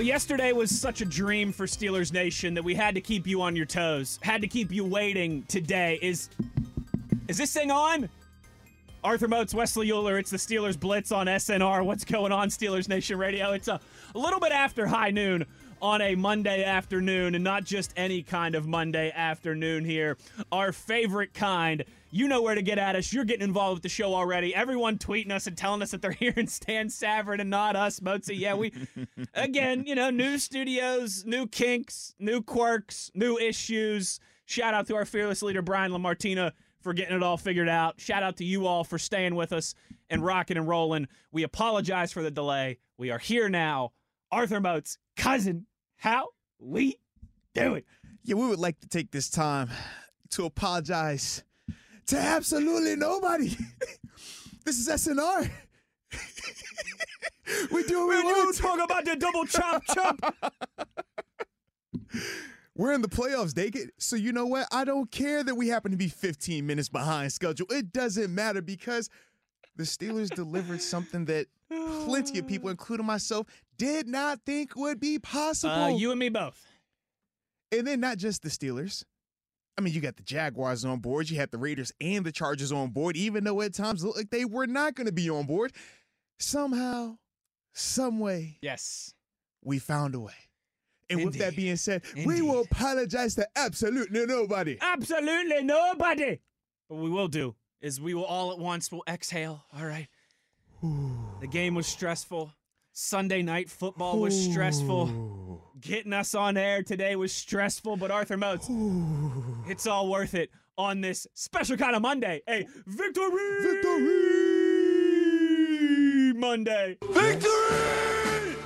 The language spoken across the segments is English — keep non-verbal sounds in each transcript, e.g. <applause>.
Well, yesterday was such a dream for Steelers Nation that we had to keep you on your toes. Had to keep you waiting today. Is is this thing on? Arthur Moats, Wesley Euler, it's the Steelers Blitz on SNR. What's going on, Steelers Nation Radio? It's a, a little bit after high noon on a Monday afternoon, and not just any kind of Monday afternoon here. Our favorite kind. You know where to get at us. You're getting involved with the show already. Everyone tweeting us and telling us that they're <laughs> here in Stan Savran and not us, Mozi. Yeah, we, again, you know, new studios, new kinks, new quirks, new issues. Shout out to our fearless leader, Brian Lamartina for getting it all figured out. Shout out to you all for staying with us and rocking and rolling. We apologize for the delay. We are here now. Arthur Moats, cousin, how we doing? Yeah, we would like to take this time to apologize to absolutely nobody. <laughs> this is SNR. <laughs> we do what we You want. talk about the double chop chop. <laughs> We're in the playoffs, David. So you know what? I don't care that we happen to be 15 minutes behind schedule. It doesn't matter because the Steelers delivered something that plenty of people, <sighs> including myself, did not think would be possible. Uh, you and me both. And then not just the Steelers. I mean, you got the Jaguars on board, you had the Raiders and the Chargers on board, even though at times it looked like they were not going to be on board. Somehow, some way, Yes. we found a way. And with that being said, we will apologize to absolutely nobody. Absolutely nobody. But we will do is we will all at once will exhale. All right. The game was stressful. Sunday night football was stressful. Getting us on air today was stressful, but Arthur Moats, <sighs> it's all worth it on this special kind of Monday. A victory! Victory! Monday. Victory!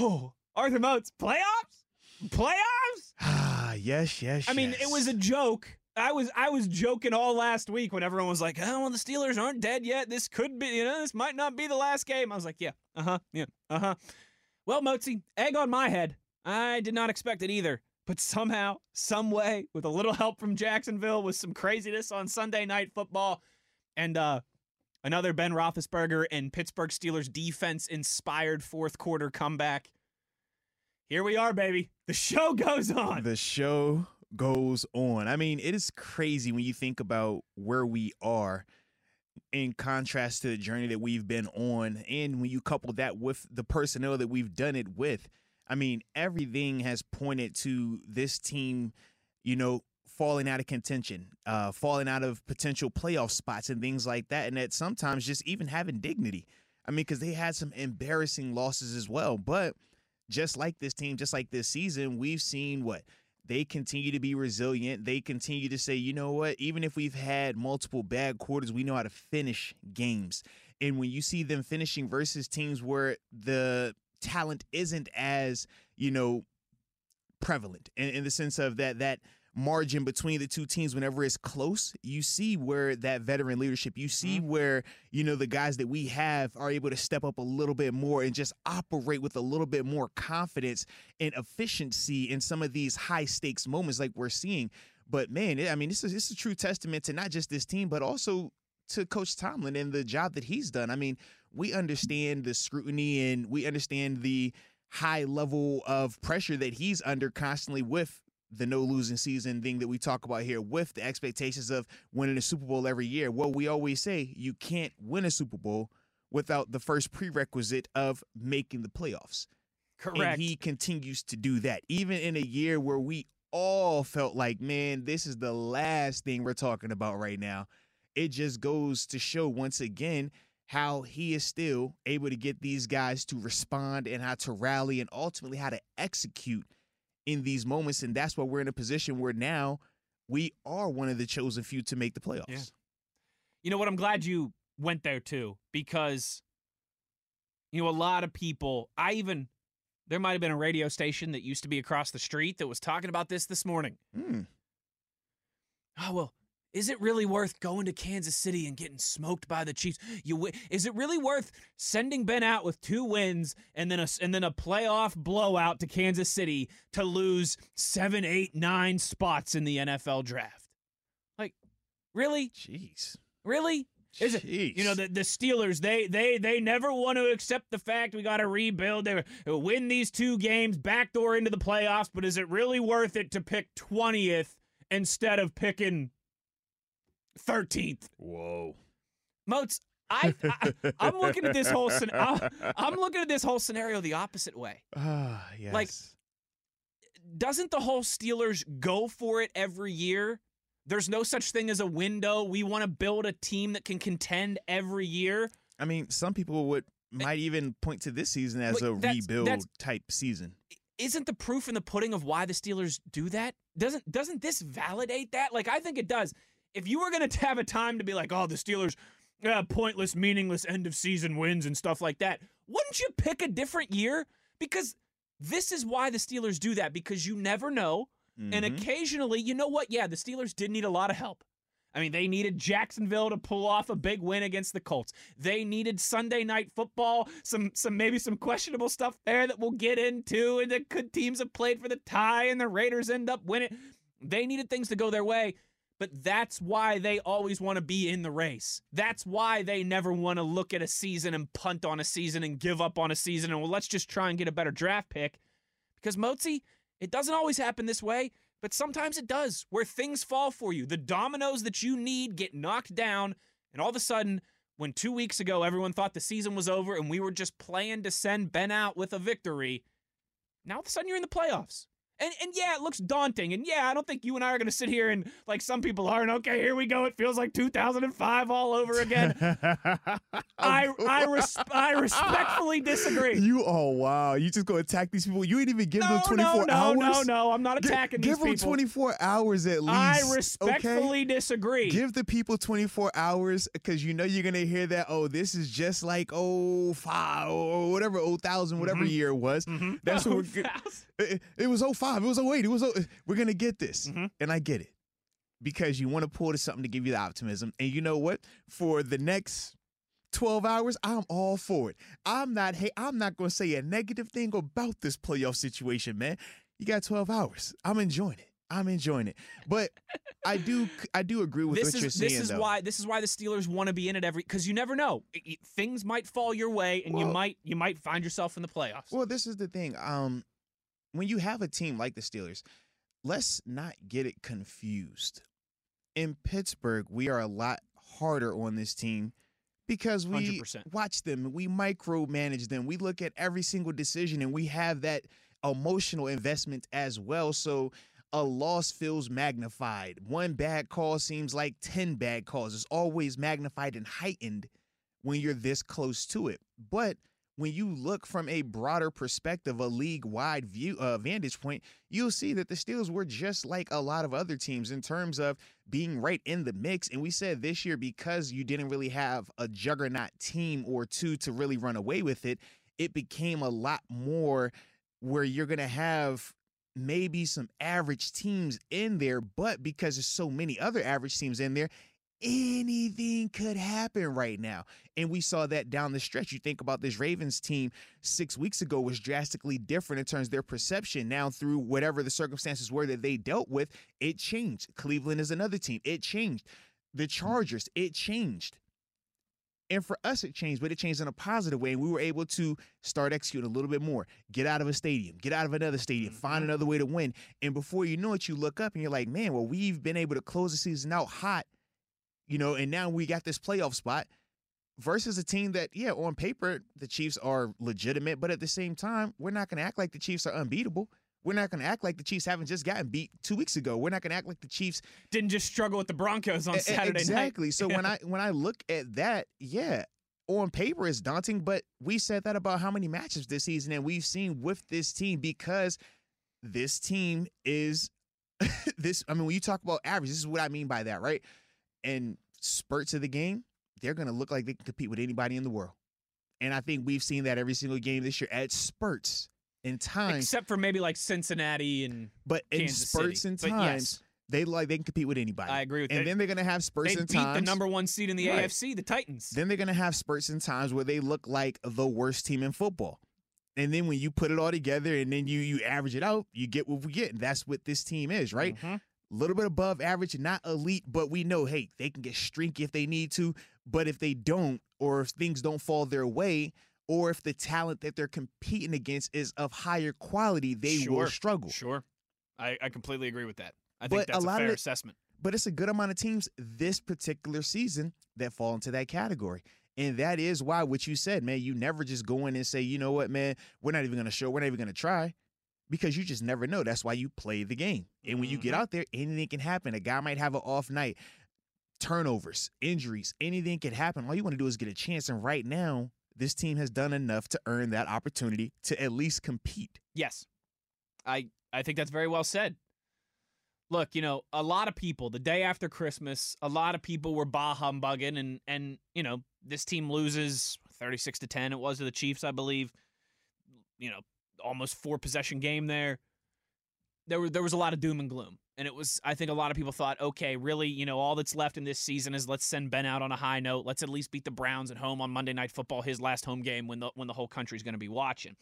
Oh, Arthur Moats, playoffs? Playoffs? <sighs> Ah, yes, yes. I mean, yes. it was a joke. I was I was joking all last week when everyone was like, "Oh, well, the Steelers aren't dead yet. This could be, you know, this might not be the last game." I was like, "Yeah, uh huh, yeah, uh huh." Well, Mozi, egg on my head. I did not expect it either, but somehow, some way, with a little help from Jacksonville, with some craziness on Sunday Night Football, and uh, another Ben Roethlisberger and Pittsburgh Steelers defense inspired fourth quarter comeback. Here we are, baby. The show goes on. the show goes on. I mean, it is crazy when you think about where we are in contrast to the journey that we've been on. And when you couple that with the personnel that we've done it with, I mean, everything has pointed to this team, you know, falling out of contention, uh, falling out of potential playoff spots and things like that. And that sometimes just even having dignity. I mean, because they had some embarrassing losses as well. But just like this team, just like this season, we've seen what they continue to be resilient. They continue to say, you know what, even if we've had multiple bad quarters, we know how to finish games. And when you see them finishing versus teams where the talent isn't as, you know, prevalent in, in the sense of that that margin between the two teams whenever it's close you see where that veteran leadership you see mm-hmm. where you know the guys that we have are able to step up a little bit more and just operate with a little bit more confidence and efficiency in some of these high stakes moments like we're seeing but man i mean this is this is a true testament to not just this team but also to Coach Tomlin and the job that he's done. I mean, we understand the scrutiny and we understand the high level of pressure that he's under constantly with the no losing season thing that we talk about here, with the expectations of winning a Super Bowl every year. Well, we always say you can't win a Super Bowl without the first prerequisite of making the playoffs. Correct. And he continues to do that, even in a year where we all felt like, man, this is the last thing we're talking about right now. It just goes to show once again how he is still able to get these guys to respond and how to rally and ultimately how to execute in these moments. And that's why we're in a position where now we are one of the chosen few to make the playoffs. Yeah. You know what? I'm glad you went there too, because you know a lot of people. I even there might have been a radio station that used to be across the street that was talking about this this morning. Hmm. Oh well, is it really worth going to Kansas City and getting smoked by the Chiefs? You is it really worth sending Ben out with two wins and then a and then a playoff blowout to Kansas City to lose seven, eight, nine spots in the NFL draft? Like, really? Jeez. Really? Is it? You know, the, the Steelers, they they they never want to accept the fact we got to rebuild. They win these two games, backdoor into the playoffs. But is it really worth it to pick twentieth instead of picking thirteenth? Whoa, Moats. I, I am looking at this whole I'm, I'm looking at this whole scenario the opposite way. <sighs> Ah, yes. Like, doesn't the whole Steelers go for it every year? There's no such thing as a window. We want to build a team that can contend every year. I mean, some people would might even point to this season as a that's, rebuild that's, type season. Isn't the proof in the pudding of why the Steelers do that? Doesn't doesn't this validate that? Like I think it does. If you were going to have a time to be like, "Oh, the Steelers uh, pointless, meaningless end of season wins and stuff like that," wouldn't you pick a different year? Because this is why the Steelers do that because you never know Mm-hmm. And occasionally, you know what? Yeah, the Steelers did need a lot of help. I mean, they needed Jacksonville to pull off a big win against the Colts. They needed Sunday night football, some some maybe some questionable stuff there that we'll get into, and the good teams have played for the tie, and the Raiders end up winning. They needed things to go their way, but that's why they always want to be in the race. That's why they never want to look at a season and punt on a season and give up on a season and well, let's just try and get a better draft pick. Because Motzi, it doesn't always happen this way, but sometimes it does, where things fall for you. The dominoes that you need get knocked down, and all of a sudden, when two weeks ago everyone thought the season was over and we were just playing to send Ben out with a victory, now all of a sudden you're in the playoffs. And and yeah, it looks daunting. And yeah, I don't think you and I are going to sit here and like some people are. And okay, here we go. It feels like 2005 all over again. <laughs> I I res- I respectfully disagree. You oh wow, you just go attack these people. You ain't even give no, them 24 no, hours. No, no, no. I'm not attacking G- these give people. Give them 24 hours at least. I respectfully okay? disagree. Give the people 24 hours because you know you're gonna hear that. Oh, this is just like oh five or whatever oh thousand whatever mm-hmm. year it was. Mm-hmm. That's <laughs> what we're. It, it was 05. It was a wait. It was 08. We're going to get this. Mm-hmm. And I get it because you want to pull to something to give you the optimism. And you know what? For the next 12 hours, I'm all for it. I'm not hey, I'm not going to say a negative thing about this playoff situation, man. You got 12 hours. I'm enjoying it. I'm enjoying it. But <laughs> I do I do agree with this what is, you're saying. This is though. why this is why the Steelers want to be in it every because you never know. Things might fall your way and well, you might you might find yourself in the playoffs. Well, this is the thing. Um when you have a team like the Steelers, let's not get it confused. In Pittsburgh, we are a lot harder on this team because we 100%. watch them, we micromanage them, we look at every single decision, and we have that emotional investment as well. So a loss feels magnified. One bad call seems like 10 bad calls. It's always magnified and heightened when you're this close to it. But when you look from a broader perspective, a league wide view uh, vantage point, you'll see that the Steelers were just like a lot of other teams in terms of being right in the mix. And we said this year because you didn't really have a juggernaut team or two to really run away with it, it became a lot more where you're going to have maybe some average teams in there, but because there's so many other average teams in there, anything could happen right now. And we saw that down the stretch. You think about this Ravens team six weeks ago was drastically different in terms of their perception. Now, through whatever the circumstances were that they dealt with, it changed. Cleveland is another team. It changed. The Chargers, it changed. And for us, it changed, but it changed in a positive way. And we were able to start executing a little bit more, get out of a stadium, get out of another stadium, find mm-hmm. another way to win. And before you know it, you look up and you're like, man, well, we've been able to close the season out hot you know, and now we got this playoff spot versus a team that, yeah, on paper, the Chiefs are legitimate, but at the same time, we're not going to act like the Chiefs are unbeatable. We're not going to act like the Chiefs haven't just gotten beat two weeks ago. We're not going to act like the Chiefs didn't just struggle with the Broncos on Saturday exactly. night. Exactly. So when <laughs> I when I look at that, yeah, on paper it's daunting, but we said that about how many matches this season, and we've seen with this team because this team is <laughs> this. I mean, when you talk about average, this is what I mean by that, right? And spurts of the game, they're going to look like they can compete with anybody in the world. And I think we've seen that every single game this year at spurts in time. Except for maybe like Cincinnati and but in Kansas spurts City. and times. Yes. They like they can compete with anybody. I agree with and that. then they're gonna have spurts they and beat times. the number one seed in the Right. AFC, the Titans. Then they're gonna have spurts and times where they look like the worst team in football. And then when you put it all together and then you you average it out, you get what we get. And that's what this team is, right? Mhm. A little bit above average, not elite, but we know, hey, they can get streaky if they need to. But if they don't, or if things don't fall their way, or if the talent that they're competing against is of higher quality, they will struggle. Sure. I, I completely agree with that. I But think that's a a, lot of fair it- assessment. But it's a good amount of teams this particular season that fall into that category. And that is why what you said, man, you never just go in and say, you know what, man, we're not even gonna show, we're not even gonna try. Because you just never know. That's why you play the game. And when you get Mhm. out there, anything can happen. A guy might have an off night, turnovers, injuries, anything can happen. All you want to do is get a chance. And right now, this team has done enough to earn that opportunity to at least compete. Yes. I I think that's very well said. Look, you know, a lot of people the day after Christmas, a lot of people were bah humbugging and and you know, this team loses 36 to 10 it was to the Chiefs, I believe. You know, almost four possession game there. There were there was a lot of doom and gloom. And it was I think a lot of people thought, okay, really, you know, all that's left in this season is let's send Ben out on a high note. Let's at least beat the Browns at home on Monday Night Football, his last home game when the when the whole country's going to be watching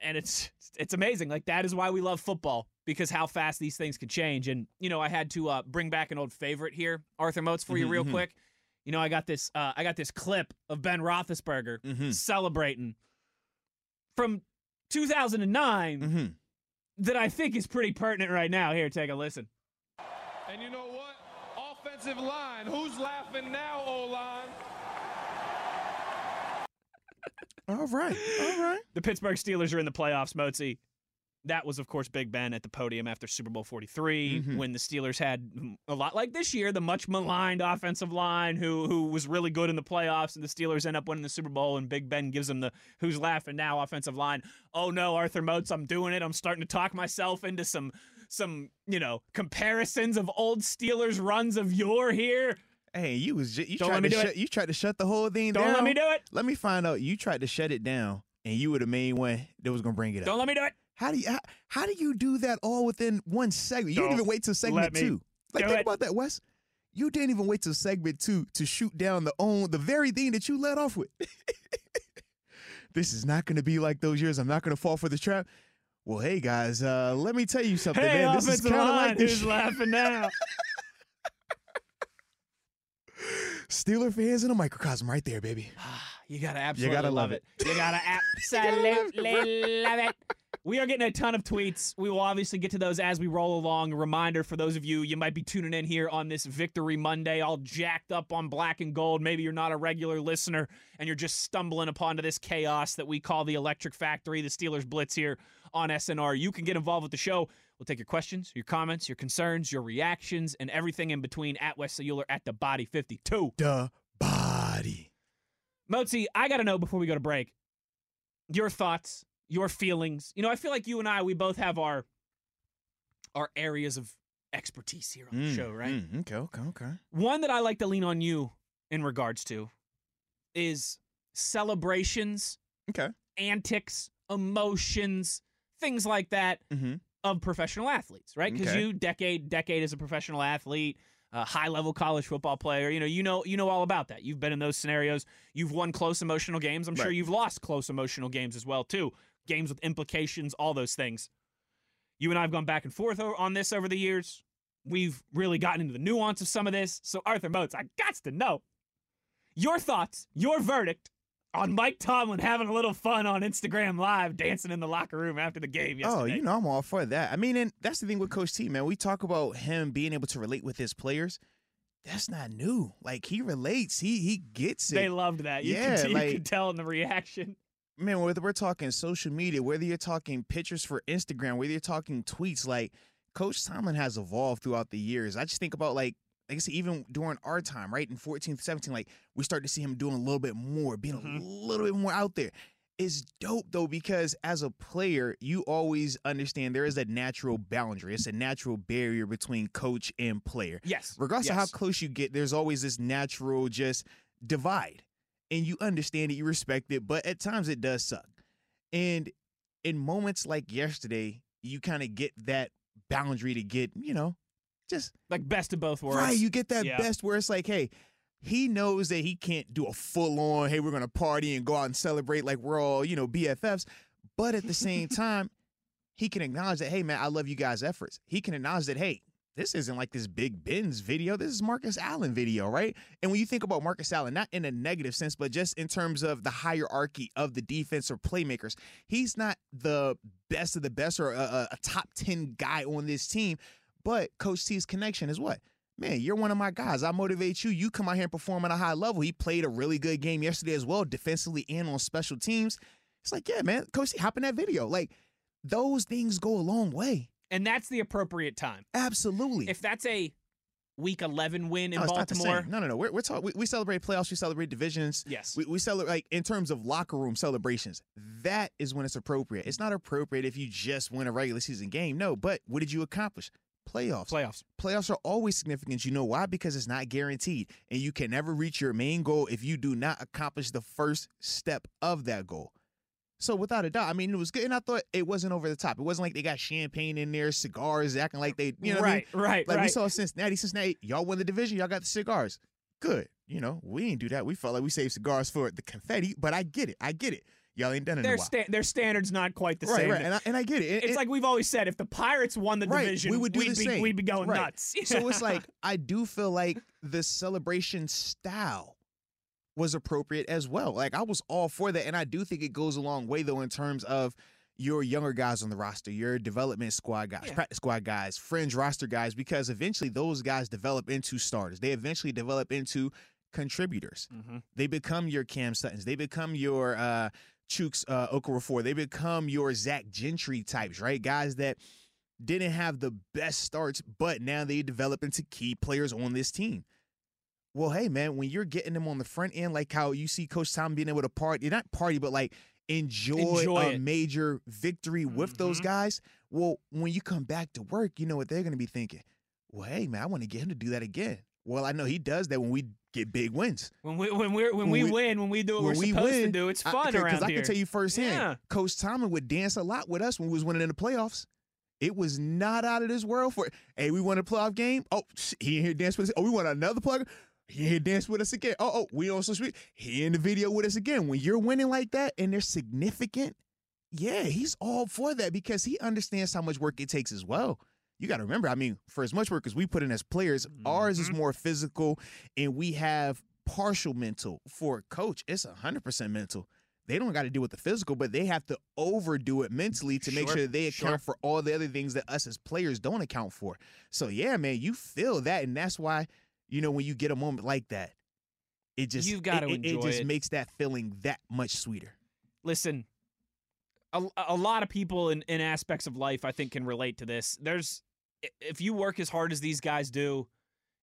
and it's it's amazing. Like that is why we love football because how fast these things can change. And you know, I had to uh, bring back an old favorite here, Arthur Moats, for you Mhm, real mhm. quick. You know, I got this uh, I got this clip of Ben Roethlisberger Mm-hmm. celebrating from 2009 Mm-hmm. that I think is pretty pertinent right now. Here, take a listen. And you know what? Offensive line. Who's laughing now, O line? All right. All right. The Pittsburgh Steelers are in the playoffs, Mozi. That was, of course, Big Ben at the podium after Super Bowl 43 Mhm. when the Steelers had a lot like this year, the much maligned offensive line who who was really good in the playoffs, and the Steelers end up winning the Super Bowl, and Big Ben gives them the who's laughing now offensive line. Oh no, Arthur Moats, I'm doing it. I'm starting to talk myself into some some you know comparisons of old Steelers runs of yore here. Hey, you was ju- you Don't tried to shut you tried to shut the whole thing down. Don't let me do it. Let me find out. You tried to shut it down, and you were the main one that was gonna bring it up. Don't let me do it. How do you how, how do you do that all within one segment? You Don't didn't even wait till segment two. Like think it. about that, Wes. You didn't even wait till segment two to shoot down the own the very thing that you let off with. <laughs> this is not gonna be like those years. I'm not gonna fall for the trap. Well, hey guys, uh, let me tell you something, Hey, man. This is offensive kind of line, like this who's laughing now? <laughs> Steeler fans in a microcosm right there, baby. <sighs> You gotta absolutely you gotta love love it. <laughs> You gotta absolutely love it. We are getting a ton of tweets. We will obviously get to those as we roll along. A reminder for those of you, you might be tuning in here on this Victory Monday, all jacked up on black and gold. Maybe you're not a regular listener and you're just stumbling upon to this chaos that we call the Electric Factory, the Steelers Blitz here on SNR. You can get involved with the show. We'll take your questions, your comments, your concerns, your reactions, and everything in between at Wesley Euler at the Body 52. The body. Mozi, I got to know before we go to break your thoughts, your feelings. You know, I feel like you and I, we both have our our areas of expertise here on the Mm, show, right? mm, okay, okay, okay. One that I like to lean on you in regards to is celebrations, Okay. antics, emotions, things like that Mm-hmm. of professional athletes, right? Because Okay. you decade decade as a professional athlete, a high level college football player, you know, you know, you know all about that. You've been in those scenarios. You've won close emotional games. I'm sure you've lost close emotional games as well too. Games with implications, all those things. You and I have gone back and forth on this over the years. We've really gotten into the nuance of some of this. So Arthur Moats, I got to know your thoughts, your verdict on Mike Tomlin having a little fun on Instagram Live, dancing in the locker room after the game yesterday. Oh, you know I'm all for that. I mean, and that's the thing with Coach T, man. We talk about him being able to relate with his players. That's not new. Like he relates. He he gets it. They loved that. You, Yeah, you like- could tell in the reaction. Man, whether we're talking social media, whether you're talking pictures for Instagram, whether you're talking tweets, like Coach Tomlin has evolved throughout the years. I just think about like like I said, even during our time, right in 14, 17, like we start to see him doing a little bit more, being Mhm. a little bit more out there. It's dope though because as a player, you always understand there is a natural boundary. It's a natural barrier between coach and player Yes. regardless of how close you get, there's always this natural just divide. And you understand it, you respect it, but at times it does suck. And in moments like yesterday, you kind of get that boundary to get, you know, just like best of both worlds. right. You get that Yeah. best where it's like, hey, he knows that he can't do a full on, hey, we're gonna party and go out and celebrate like we're all, you know, BFFs. But at the same <laughs> time, he can acknowledge that, hey man, I love you guys' efforts. He can acknowledge that, hey, this isn't like this Big Ben's video. This is Marcus Allen video, right? And when you think about Marcus Allen, not in a negative sense, but just in terms of the hierarchy of the defense or playmakers, he's not the best of the best or a, a top 10 guy on this team. But Coach T's connection is what? Man, you're one of my guys. I motivate you. You come out here and perform at a high level. He played a really good game yesterday as well, defensively and on special teams. It's like, yeah, man, Coach T, hop in that video. Like, those things go a long way. And that's the appropriate time. Absolutely. If that's a week 11 win in no, it's not the Baltimore. No, no, no. We're, we're talking. We, we celebrate playoffs. We celebrate divisions. Yes. We, we celebrate like in terms of locker room celebrations. That is when it's appropriate. It's not appropriate if you just win a regular season game. No, but what did you accomplish? Playoffs. Playoffs. Playoffs are always significant. You know why? Because it's not guaranteed, and you can never reach your main goal if you do not accomplish the first step of that goal. So without a doubt, I mean, it was good, and I thought it wasn't over the top. It wasn't like they got champagne in there, cigars, acting like they, you know, what I mean? right, right, Like right. we saw Cincinnati, Cincinnati, y'all won the division, y'all got the cigars. Good. You know, we didn't do that. We felt like we saved cigars for the confetti, but I get it. I get it. Y'all ain't done it in a their, while. sta- their standards not quite the right, same. right. And I, and I get it. It's like we've always said, if the Pirates won the Right, division, we would do would the be, same. we'd be going Right. nuts. <laughs> so it's like I do feel like the celebration style was appropriate as well. Like I was all for that, and I do think it goes a long way though in terms of your younger guys on the roster, your development squad guys, Yeah. practice squad guys, fringe roster guys, because eventually those guys develop into starters. They eventually develop into contributors. Mhm. They become your Cam Suttons. They become your uh Chuks uh Okafor. They become your Zach Gentry types, right? Guys that didn't have the best starts, but now they develop into key players on this team. Well, hey man, when you're getting them on the front end, like how you see Coach Tom being able to party, not party, but like enjoy, Enjoy a it. major victory with those Mhm. guys. Well, when you come back to work, you know what they're gonna be thinking. Well, hey man, I want to get him to do that again. Well, I know he does that when we get big wins. when we when we when, When we, we- win, when we do what we're we supposed to win, do, it's fun I, around I can tell you firsthand, Yeah. Coach Tomlin would dance a lot with us when we was winning in the playoffs. It was not out of this world for. Hey, we won a playoff game. Oh, he here dance with us. Oh, we won another playoff. He here dance with us again. Oh, oh, we on social media. He in the video with us again. When you're winning like that and they're significant, yeah, he's all for that because he understands how much work it takes as well. You got to remember, I mean, for as much work as we put in as players, ours is Mhm. more physical, and we have partial mental. For a coach, it's hundred percent mental. They don't got to deal with the physical, but they have to overdo it mentally to make Sure, sure that they account sure. for all the other things that us as players don't account for. So yeah, man, you feel that, and that's why you know when you get a moment like that, it just You've gotta it, it- it just it. makes that feeling that much sweeter. listen a, a lot of people in, in aspects of life i think can relate to this there's if you work as hard as these guys do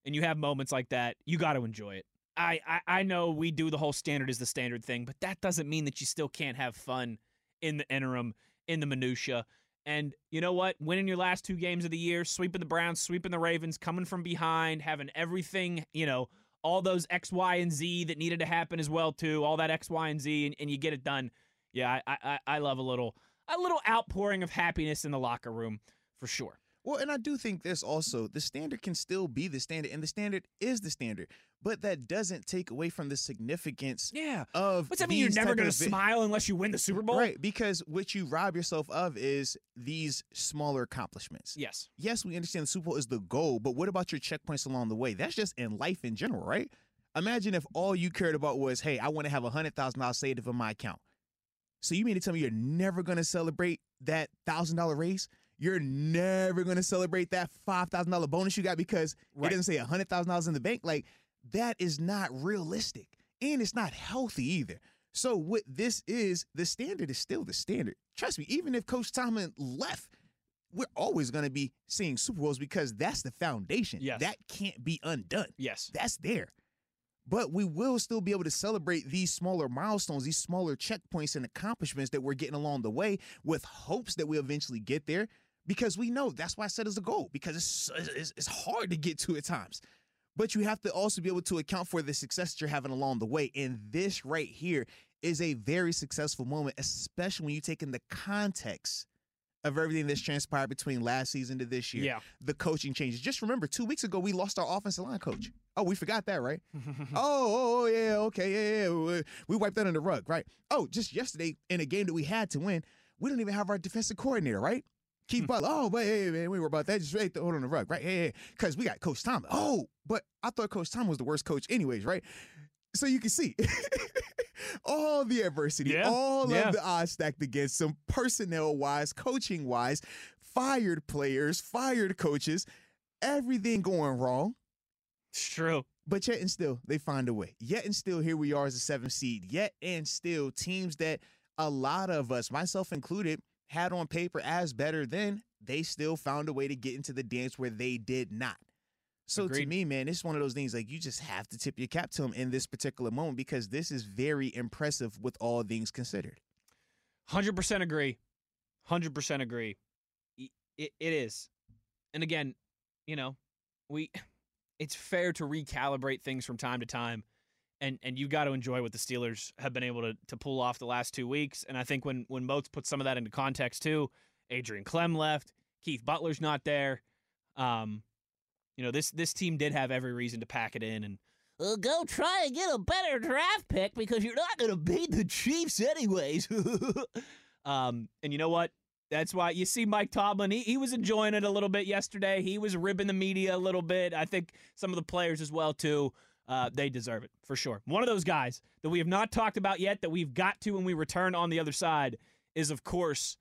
and you have moments like that you got to enjoy it I, I i know we do the whole standard is the standard thing but that doesn't mean that you still can't have fun in the interim in the minutia and you know what winning your last two games of the year sweeping the browns sweeping the ravens coming from behind having everything you know all those X, Y, and Z that needed to happen as well too. All that X, Y, and Z, and, and you get it done. Yeah, I, I I love a little a little outpouring of happiness in the locker room for sure. Well, and I do think this also the standard can still be the standard, and the standard is the standard, but that doesn't take away from the significance Yeah. of. What's that mean? You're never going to smile unless you win the Super Bowl? Right, because what you rob yourself of is these smaller accomplishments. Yes. Yes, we understand the Super Bowl is the goal, but what about your checkpoints along the way? That's just in life in general, right? Imagine if all you cared about was, hey, I want to have a hundred thousand dollars saved in my account. So you mean to tell me you're never going to celebrate that thousand dollar raise? You're never going to celebrate that five thousand dollar bonus you got because Right. it doesn't say a hundred thousand dollars in the bank. Like that is not realistic, and it's not healthy either. So what this is, the standard is still the standard. Trust me, even if Coach Tomlin left, we're always going to be seeing Super Bowls because that's the foundation. Yes. That can't be undone. Yes. That's there. But we will still be able to celebrate these smaller milestones, these smaller checkpoints and accomplishments that we're getting along the way with hopes that we eventually get there because we know that's why I said it's a goal because it's, it's, it's hard to get to at times. But you have to also be able to account for the success that you're having along the way. And this right here is a very successful moment, especially when you take in the context of everything that's transpired between last season to this year Yeah. the coaching changes. Just remember, two weeks ago we lost our offensive line coach. Oh, we forgot that, right? <laughs> oh, oh, oh, yeah, okay, yeah, yeah. We- We wiped that on the rug, right? Oh, just yesterday in a game that we had to win, we didn't even have our defensive coordinator, right? Keith Butler. Oh, wait, hey, man, we were about that. Just right there, hold on the rug, right? Hey, hey, because we got Coach Tom. Oh, but I thought Coach Tom was the worst coach, anyways, right? So you can see <laughs> all the adversity, Yeah, all yeah. of the odds stacked against them, personnel wise, coaching wise, fired players, fired coaches, everything going wrong. It's true. But yet and still, they find a way. Yet and still, here we are as a seventh seed. Yet and still, teams that a lot of us, myself included, had on paper as better than, they still found a way to get into the dance where they did not. So to me, man, it's one of those things like you just have to tip your cap to them in this particular moment because this is very impressive with all things considered. Hundred percent agree. Hundred percent agree. Y- It, it is, and again, you know, we. <sighs> It's fair to recalibrate things from time to time, and and you got to enjoy what the Steelers have been able to to pull off the last two weeks. And I think when when Moats put some of that into context too, Adrian Klemm left, Keith Butler's not there. Um, you know this this team did have every reason to pack it in and go try and get a better draft pick because you're not going to beat the Chiefs anyways. <laughs> Um, and you know what? That's why you see Mike Tomlin. He, he was enjoying it a little bit yesterday. He was ribbing the media a little bit. I think some of the players as well too. Uh, they deserve it for sure. One of those guys that we have not talked about yet that we've got to when we return on the other side is, of course,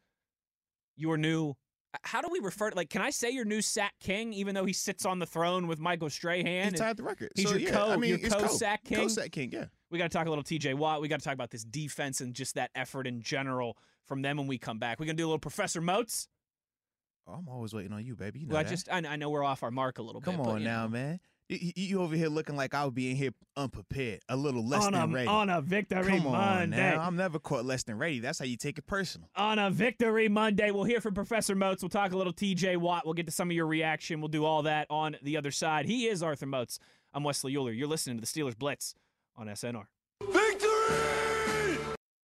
your new. How do we refer to like? Can I say your new sack king, even though he sits on the throne with Michael Strahan? He tied the record. he's so, your yeah, co- I mean, your it's co-sack king? Co-sack king, yeah. We got to talk a little TJ Watt. We got to talk about this defense and just that effort in general from them when we come back. We're going to do a little Professor Moats. Oh, I'm always waiting on you, baby. You know Well, I just, I, I know we're off our mark a little Come bit. Come on you now, know. man. You, you- you over here looking like I would be in here unprepared, a little less on than a, ready. on a victory Come on Monday. now. I'm never caught less than ready. That's how you take it personal. On a victory Monday. We'll hear from Professor Moats. We'll talk a little TJ Watt. We'll get to some of your reaction. We'll do all that on the other side. He is Arthur Moats. I'm Wesley Euler. You're listening to the Steelers Blitz on SNR. Victory!